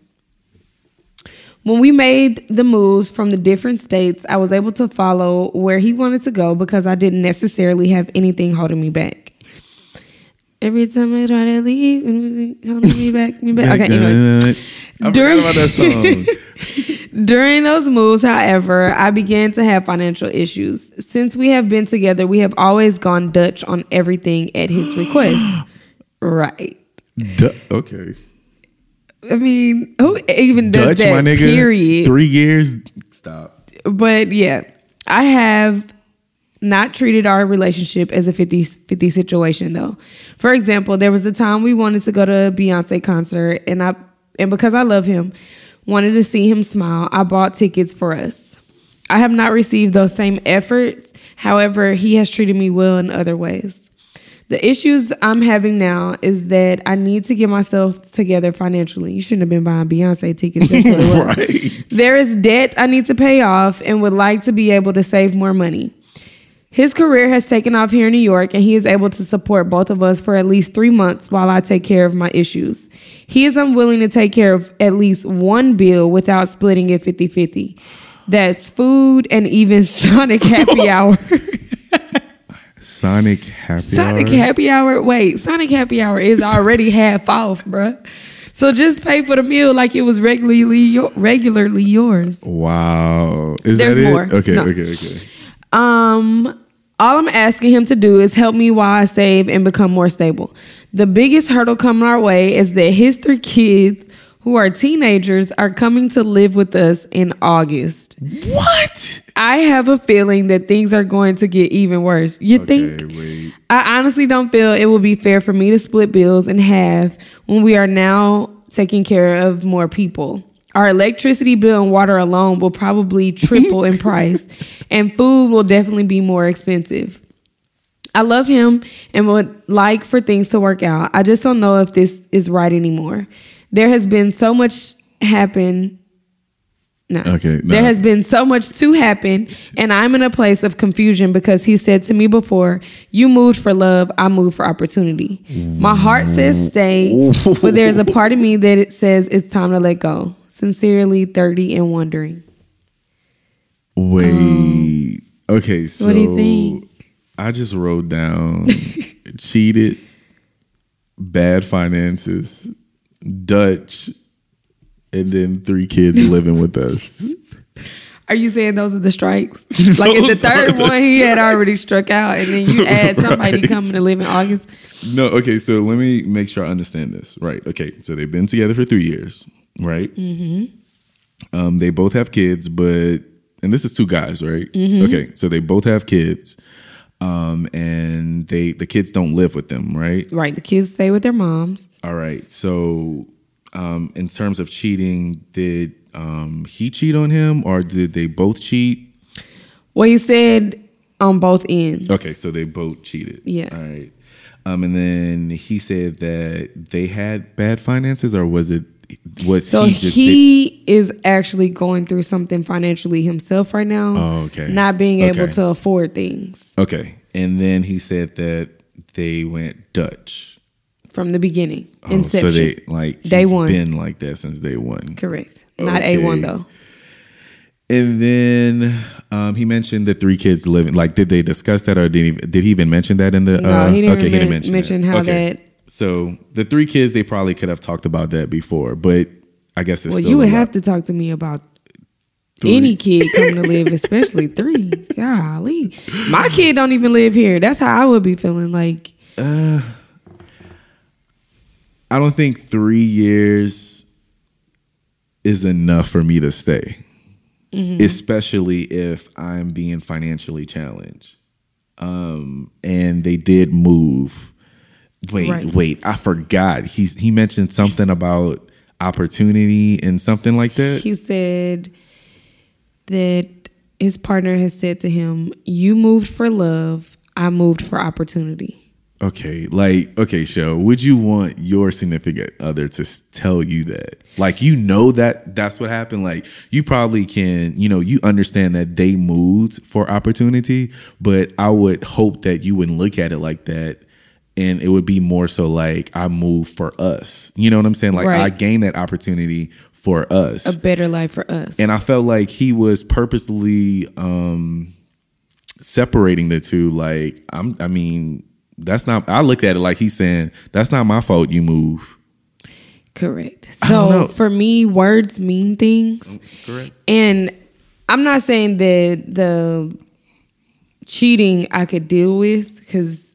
When we made the moves from the different states, I was able to follow where he wanted to go because I didn't necessarily have anything holding me back. Every time I try to leave, mm, holding me back, me back. Okay, anyway. I During- about that song. <laughs> During those moves, however, I began to have financial issues. Since we have been together, we have always gone Dutch on everything at his request. <gasps> right. Duh. Okay. I mean, who even does Dutch, that? my nigga. Period. Three years. Stop. but yeah, I have not treated our relationship as a 50 50 situation though. For example, there was a time we wanted to go to a Beyonce concert and I and because I love him, wanted to see him smile, I bought tickets for us. I have not received those same efforts. However, he has treated me well in other ways. The issues I'm having now is that I need to get myself together financially. You shouldn't have been buying Beyonce tickets. That's what it <laughs> was. Right. There is debt I need to pay off and would like to be able to save more money. His career has taken off here in New York, and he is able to support both of us for at least three months while I take care of my issues. He is unwilling to take care of at least one bill without splitting it 50 50. That's food and even <laughs> Sonic Happy <laughs> Hour. Sonic Happy Sonic Hour. Happy Hour. Wait, Sonic Happy Hour is <laughs> already half off, bruh. So just pay for the meal like it was regularly yo- regularly yours. Wow. Is There's that it? more. Okay. No. Okay. Okay. Um, all I'm asking him to do is help me while I save and become more stable. The biggest hurdle coming our way is that his three kids, who are teenagers, are coming to live with us in August. What? I have a feeling that things are going to get even worse. You think? Wait. I honestly don't feel it will be fair for me to split bills in half when we are now taking care of more people. Our electricity bill and water alone will probably <laughs> triple in price, and food will definitely be more expensive. I love him and would like for things to work out. I just don't know if this is right anymore. There has been so much happen. No. Okay, There has been so much to happen, and I'm in a place of confusion because he said to me before, You moved for love, I moved for opportunity. My heart says stay, but there's a part of me that it says it's time to let go. Sincerely, 30 and wondering. Wait. Um, okay. So What do you think? I just wrote down <laughs> cheated, bad finances, Dutch, and then three kids living with us. Are you saying those are the strikes? <laughs> Like in the third the one, he had already struck out, and then you add <laughs> somebody coming to live in August. No, okay, so let me make sure I understand this. Right. Okay. So they've been together for three years, right? Mm-hmm. Um, they both have kids, but and this is two guys, right? Okay, so they both have kids. Um, and they the kids don't live with them, right? Right. The kids stay with their moms. All right. So um in terms of cheating, did um he cheat on him or did they both cheat? Well, he said on both ends. Okay, so they both cheated. Yeah. All right. Um, and then he said that they had bad finances, or was it Was So he he, is actually going through something financially himself right now. Oh, okay. Not being able to afford things okay? And then he said that they went Dutch. from the beginning. Oh, Inception. so they like Day one. been like that since day one. Correct. Not Okay. A1 though. And then um, he mentioned the three kids living. Like, did they discuss that, or did he did he even mention that in the? No, uh, he didn't okay, he didn't mention, mention how Okay. that- So the three kids, they probably could have talked about that before, but I guess it's Well, you would have to talk to me about Three. any kid coming to live, especially <laughs> three. Golly. My kid don't even live here. That's how I would be feeling like I don't think three years is enough for me to stay, Mm-hmm. especially if I'm being financially challenged. Um, and they did move. Wait, Right. wait, I forgot. He's he mentioned something about opportunity and something like that. he said that his partner has said to him, You moved for love, I moved for opportunity. Okay, like okay, show. Would you want your significant other to tell you that? Like you know that that's what happened. Like you probably can, you know, you understand that they moved for opportunity, but I would hope that you wouldn't look at it like that, and it would be more so like I move for us. You know what I'm saying? Like Right. I gained that opportunity for us, A better life for us. and I felt like he was purposely um separating the two. Like I'm, I mean, that's not. I looked at it like he's saying that's not my fault. You move. Correct. I don't know. So for me, words mean things. Correct. And I'm not saying that the cheating I could deal with because,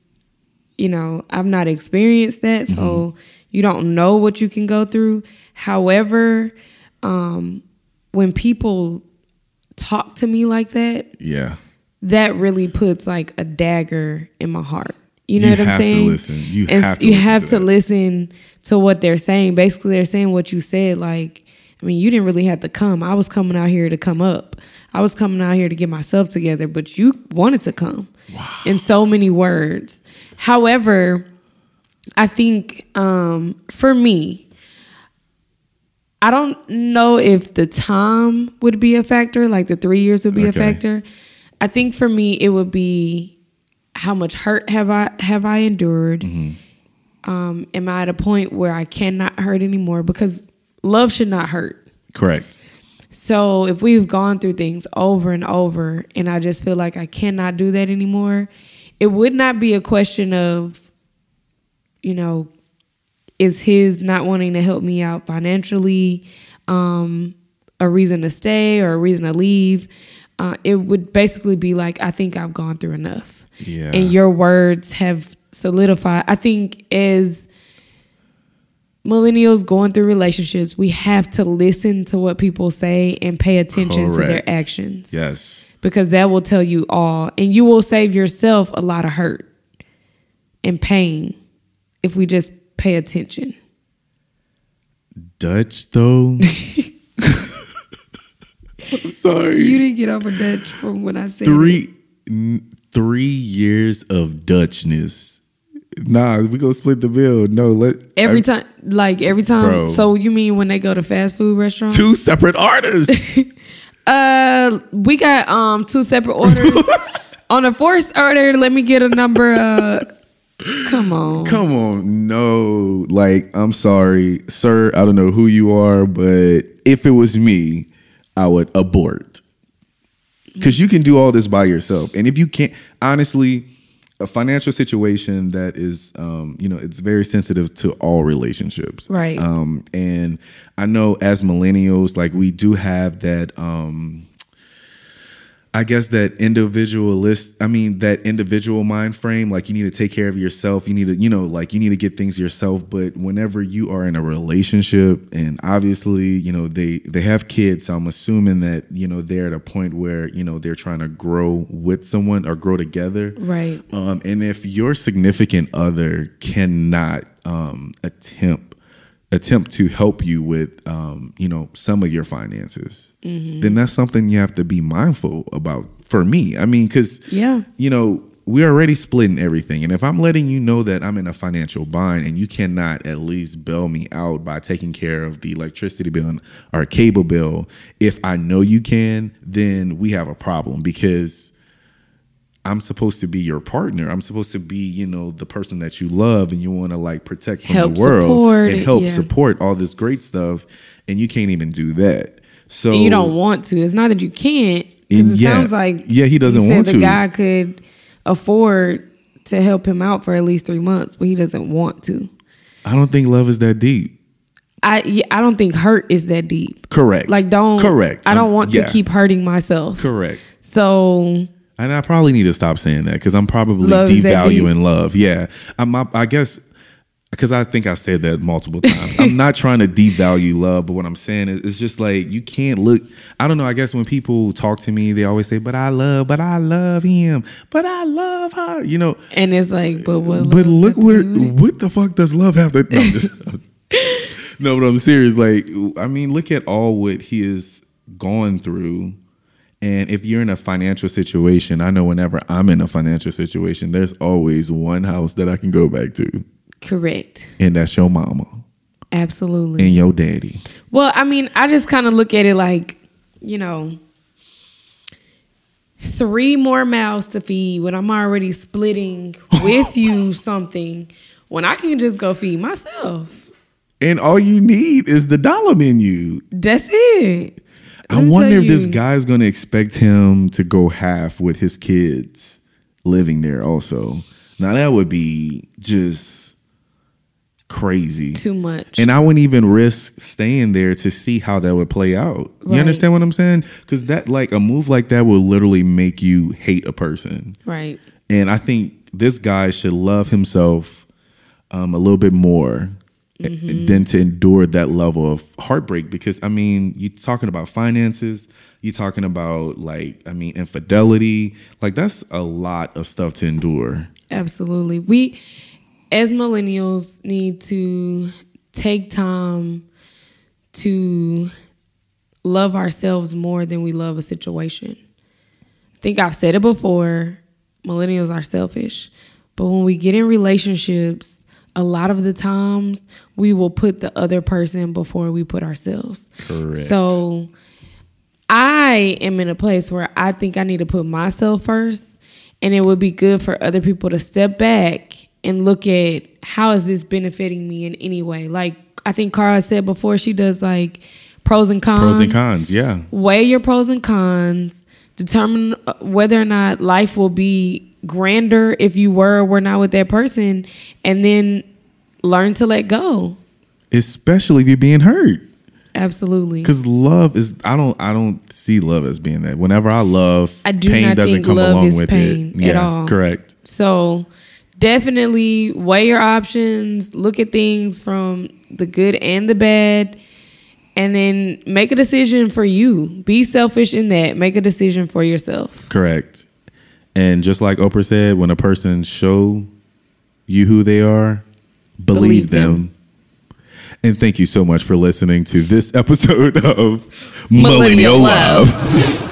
you know, I've not experienced that. So you don't know what you can go through. However, um, when people talk to me like that, Yeah. that really puts like a dagger in my heart. You know You what I'm saying? listen. You and have to listen. you listen have to to listen to what they're saying. Basically, they're saying what you said. Like, I mean, you didn't really have to come. I was coming out here to come up. I was coming out here to get myself together, but you wanted to come in so many words. However, I think um, for me, I don't know if the time would be a factor, like the three years would be a factor. I think for me, it would be how much hurt have I have I endured? Mm-hmm. Um, am I at a point where I cannot hurt anymore? Because love should not hurt. Correct. So if we've gone through things over and over, and I just feel like I cannot do that anymore, it would not be a question of, you know, is his not wanting to help me out financially um, a reason to stay or a reason to leave? Uh, it would basically be like, I think I've gone through enough. Yeah. And your words have solidified. I think as millennials going through relationships, we have to listen to what people say and pay attention to their actions Yes. Because that will tell you all and you will save yourself a lot of hurt and pain if we just pay attention. Dutch though. I'm <laughs> <laughs> sorry. You didn't get over Dutch from when I said three n- three years of Dutchness. Nah, we gonna split the bill. No, let Every I- time, like every time. Bro. So you mean when they go to fast food restaurants? two separate artists. <laughs> Uh, we got um two separate orders. <laughs> On a forced order, let me get a number. Uh, come on. Come on, no. Like, I'm sorry, sir. I don't know who you are, but if it was me, I would abort. Because you can do all this by yourself. And if you can't, honestly, a financial situation that is, um, you know, it's very sensitive to all relationships. Right. Um, and I know as millennials, like, we do have that. Um, I guess that individualist, I mean, that individual mind frame, like you need to take care of yourself. You need to, you know, like you need to get things yourself. But whenever you are in a relationship and obviously, you know, they, they have kids. So I'm assuming that, you know, they're at a point where, you know, they're trying to grow with someone or grow together. Right. Um, and if your significant other cannot um, attempt attempt to help you with um, you know some of your finances, Mm-hmm. then that's something you have to be mindful about. For me, I mean, because Yeah. you know, we're already splitting everything. And if I'm letting you know that I'm in a financial bind and you cannot at least bail me out by taking care of the electricity bill or cable bill, if I know you can, then we have a problem because I'm supposed to be your partner. I'm supposed to be, you know, the person that you love and you want to like protect from Help the world support and help yeah. support all this great stuff. And you can't even do that. So And you don't want to. It's not that you can't. Because it Yeah. sounds like Yeah, he doesn't said want the to. guy could afford to help him out for at least three months, but he doesn't want to. I don't think love is that deep. I I don't think hurt is that deep. Correct. Like don't Correct. I don't Um, want yeah. to keep hurting myself. Correct. So And I probably need to stop saying that because I'm probably Love devaluing love. Yeah, I'm. I, I guess because I think I've said that multiple times. I'm <laughs> not trying to devalue love, but what I'm saying is, it's just like you can't look. I don't know. I guess when people talk to me, they always say, "But I love, but I love him, but I love her." You know. and it's like, but what But look what do with it? what the fuck does love have to? No, I'm just, no, but I'm serious. Like, I mean, look at all what he has gone through. And if you're in a financial situation, I know whenever I'm in a financial situation, there's always one house that I can go back to, Correct. and that's your mama Absolutely. and your daddy. Well, I mean, I just kind of look at it like, you know, three more mouths to feed when I'm already splitting with <laughs> you something when I can just go feed myself. And all you need is the dollar menu. That's it. I Let wonder if this guy's going to expect him to go half with his kids living there also. Now that would be just crazy. Too much. And I wouldn't even risk staying there to see how that would play out. You understand what I'm saying? Cuz that like a move like that will literally make you hate a person. right. And I think this guy should love himself um, a little bit more Mm-hmm. than to endure that level of heartbreak. Because I mean, you're talking about finances, you're talking about like, I mean, infidelity. Like that's a lot of stuff to endure. Absolutely. We, as millennials, need to take time to love ourselves more than we love a situation. I think I've said it before millennials are selfish. But when we get in relationships, a lot of the times we will put the other person before we put ourselves. Correct. So I am in a place where I think I need to put myself first, and it would be good for other people to step back and look at how is this benefiting me in any way. Like I think Cara said before, she does like pros and cons. Pros and cons, yeah. Weigh your pros and cons. Determine uh, whether or not life will be grander if you were or were not with that person, and then learn to let go. Especially if you're being hurt. Absolutely. Because love is I don't I don't see love as being that. Whenever I love, I do pain not doesn't think come love along is with pain it. at yeah, all. correct. So definitely weigh your options, look at things from the good and the bad, and then make a decision for you. Be selfish in that. Make a decision for yourself. Correct. And just like Oprah said, when a person show you who they are, believe, Believe them. them. And thank you so much for listening to this <laughs> episode of Millennial Millennial, Love. Love. <laughs>